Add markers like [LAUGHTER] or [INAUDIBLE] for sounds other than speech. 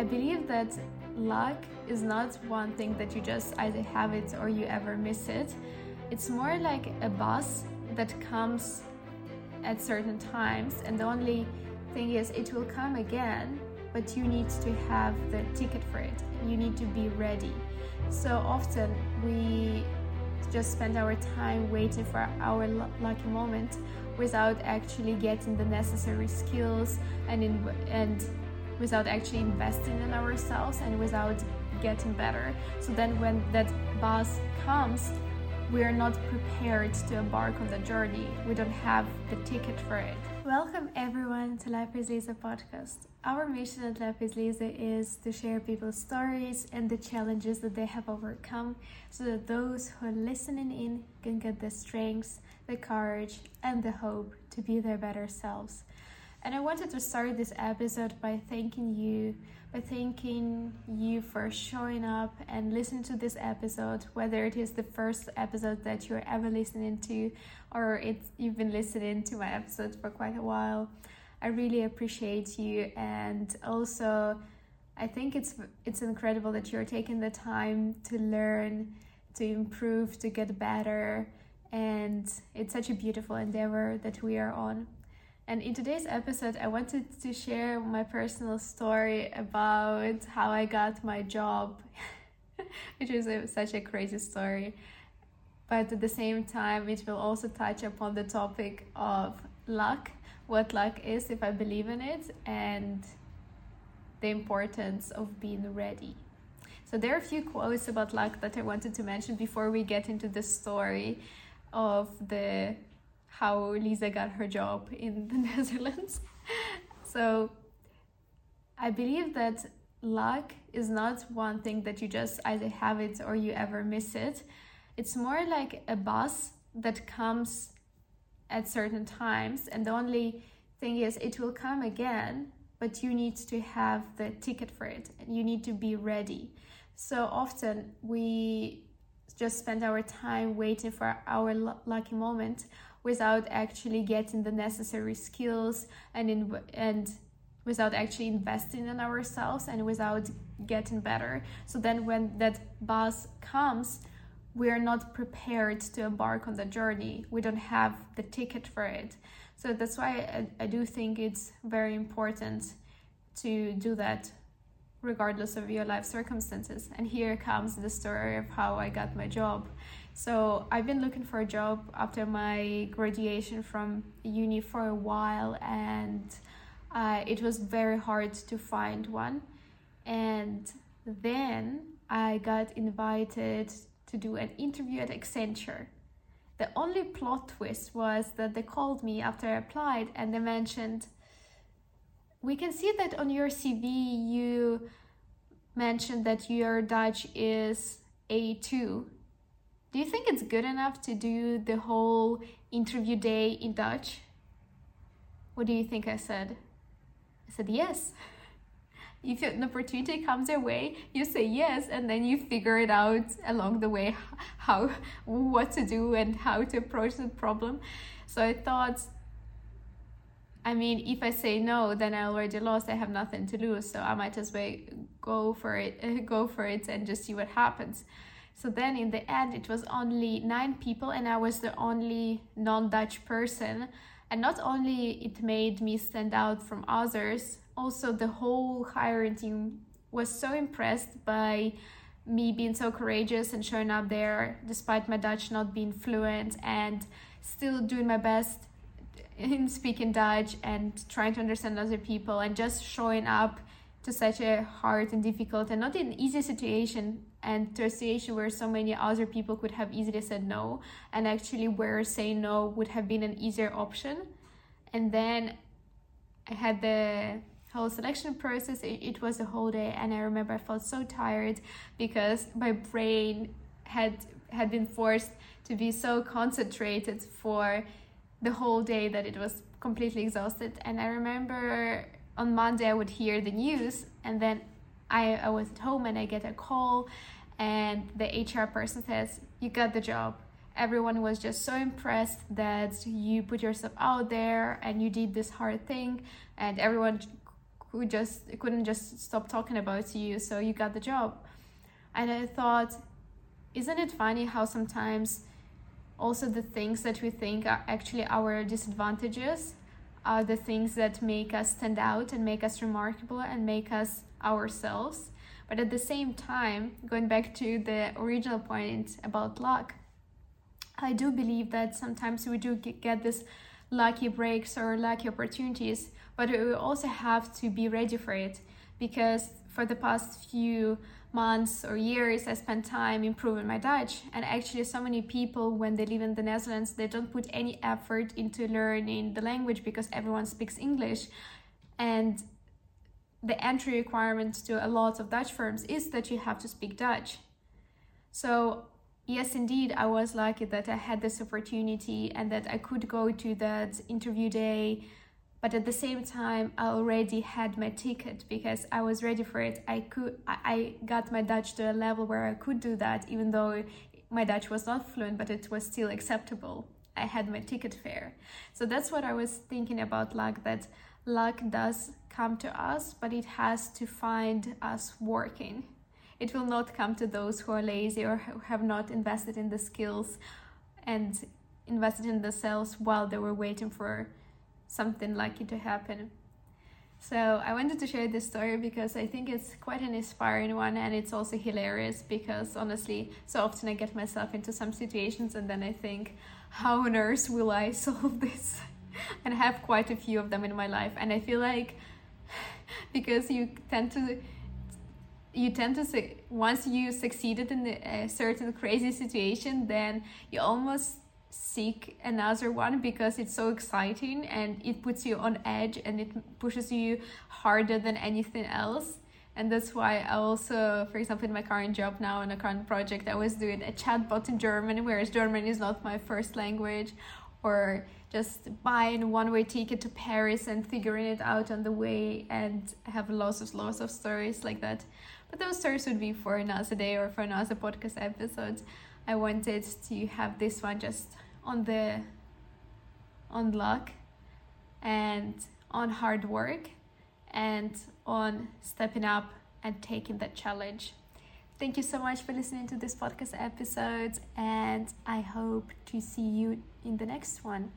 I believe that luck is not one thing that you just either have it or you ever miss it. It's more like a bus that comes at certain times, and the only thing is, it will come again, but you need to have the ticket for it. You need to be ready. So often we just spend our time waiting for our lucky moment without actually getting the necessary skills and in, and without actually investing in ourselves and without getting better. So then when that bus comes, we are not prepared to embark on the journey. We don't have the ticket for it. Welcome everyone to Life with Liza podcast. Our mission at Life with Liza is to share people's stories and the challenges that they have overcome so that those who are listening in can get the strength, the courage, and the hope to be their better selves. And I wanted to start this episode by thanking you, by thanking you for showing up and listening to this episode, whether it is the first episode that you're ever listening to or it's you've been listening to my episodes for quite a while. I really appreciate you and also I think it's it's incredible that you're taking the time to learn, to improve, to get better and it's such a beautiful endeavor that we are on. And in today's episode, I wanted to share my personal story about how I got my job, [LAUGHS] which is a, such a crazy story. But at the same time, it will also touch upon the topic of luck, what luck is, if I believe in it, and the importance of being ready. So, there are a few quotes about luck that I wanted to mention before we get into the story of the how Liza got her job in the [LAUGHS] Netherlands. so I believe that luck is not one thing that you just either have it or you ever miss it. It's more like a bus that comes at certain times, and the only thing is, it will come again, but you need to have the ticket for it and you need to be ready. So often we just spend our time waiting for our lucky moment without actually getting the necessary skills and in and without actually investing in ourselves and without getting better. So then when that bus comes we are not prepared to embark on the journey. We don't have the ticket for it. So that's why I, I do think it's very important to do that regardless of your life circumstances. And here comes the story of how i got my job so I've been looking for a job after my graduation from uni for a while, and uh, it was very hard to find one. And then I got invited to do an interview at Accenture. The only plot twist was that they called me after I applied and they mentioned, We can see that on your CV you mentioned that your Dutch is A2 do you think it's good enough to do the whole interview day in Dutch? What do you think I said? I said yes. [LAUGHS] If an opportunity comes your way, you say yes, and then you figure it out along the way [LAUGHS] how what to do and how to approach the problem. So I thought I mean, if I say no, then I already lost. I have nothing to lose, so I might as well go for it, [LAUGHS] go for it, and just see what happens. So then in the end, it was only nine people, and I was the only non Dutch person. And not only it made me stand out from others, also the whole hiring team was so impressed by me being so courageous and showing up there despite my Dutch not being fluent and still doing my best in speaking Dutch and trying to understand other people and just showing up to such a hard and difficult and not an easy situation and to a situation where so many other people could have easily said no and actually where saying no would have been an easier option. And then i had the whole selection process. It, it was a whole day and i remember i felt so tired because my brain had had been forced to be so concentrated for the whole day that it was completely exhausted. And i remember on monday i would hear the news and then I, I was at home and I get a call, and the HR person says, You got the job. Everyone was just so impressed that you put yourself out there and you did this hard thing, and everyone who just couldn't just stop talking about you, so you got the job. And I thought, isn't it funny how sometimes also the things that we think are actually our disadvantages are the things that make us stand out and make us remarkable and make us ourselves. But at the same time, going back to the original point about luck, I do believe that sometimes we do get this lucky breaks or lucky opportunities, but we also have to be ready for it because for the past few months or years i spent time improving my dutch. And actually so many people when they live in the netherlands they don't put any effort into learning the language because everyone speaks english. And the entry requirement to a lot of dutch firms is that you have to speak dutch. So yes indeed i was lucky that i had this opportunity and that i could go to that interview day but at the same time i already had my ticket because i was ready for it. I could i got my dutch to a level where i could do that even though my dutch was not fluent but it was still acceptable. I had my ticket fare. So that's what i was thinking about luck that luck does come to us but it has to find us working. It will not come to those who are lazy or have not invested in the skills and invested in themselves while they were waiting for something lucky to happen. So I wanted to share this story because I think it's quite an inspiring one and it's also hilarious because honestly, so often I get myself into some situations and then I think, how on earth will I [LAUGHS] solve this? and I have quite a few of them in my life and I feel like [SIGHS] because you tend to you tend to say once you succeeded in a certain crazy situation then you almost seek another one because it's so exciting and it puts you on edge and it pushes you harder than anything else and that's why I also, for example, in my current job now in a current project, I was doing a chatbot in German, whereas German is not my first language, or just buying a one-way ticket to Paris and figuring it out on the way, and have lots of lots of stories like that. But those stories would be for another day or for another podcast episode. I wanted to have this one just on the on luck and on hard work and on stepping up and taking that challenge. Thank you so much for listening to this podcast episode, and I hope to see you in the next one.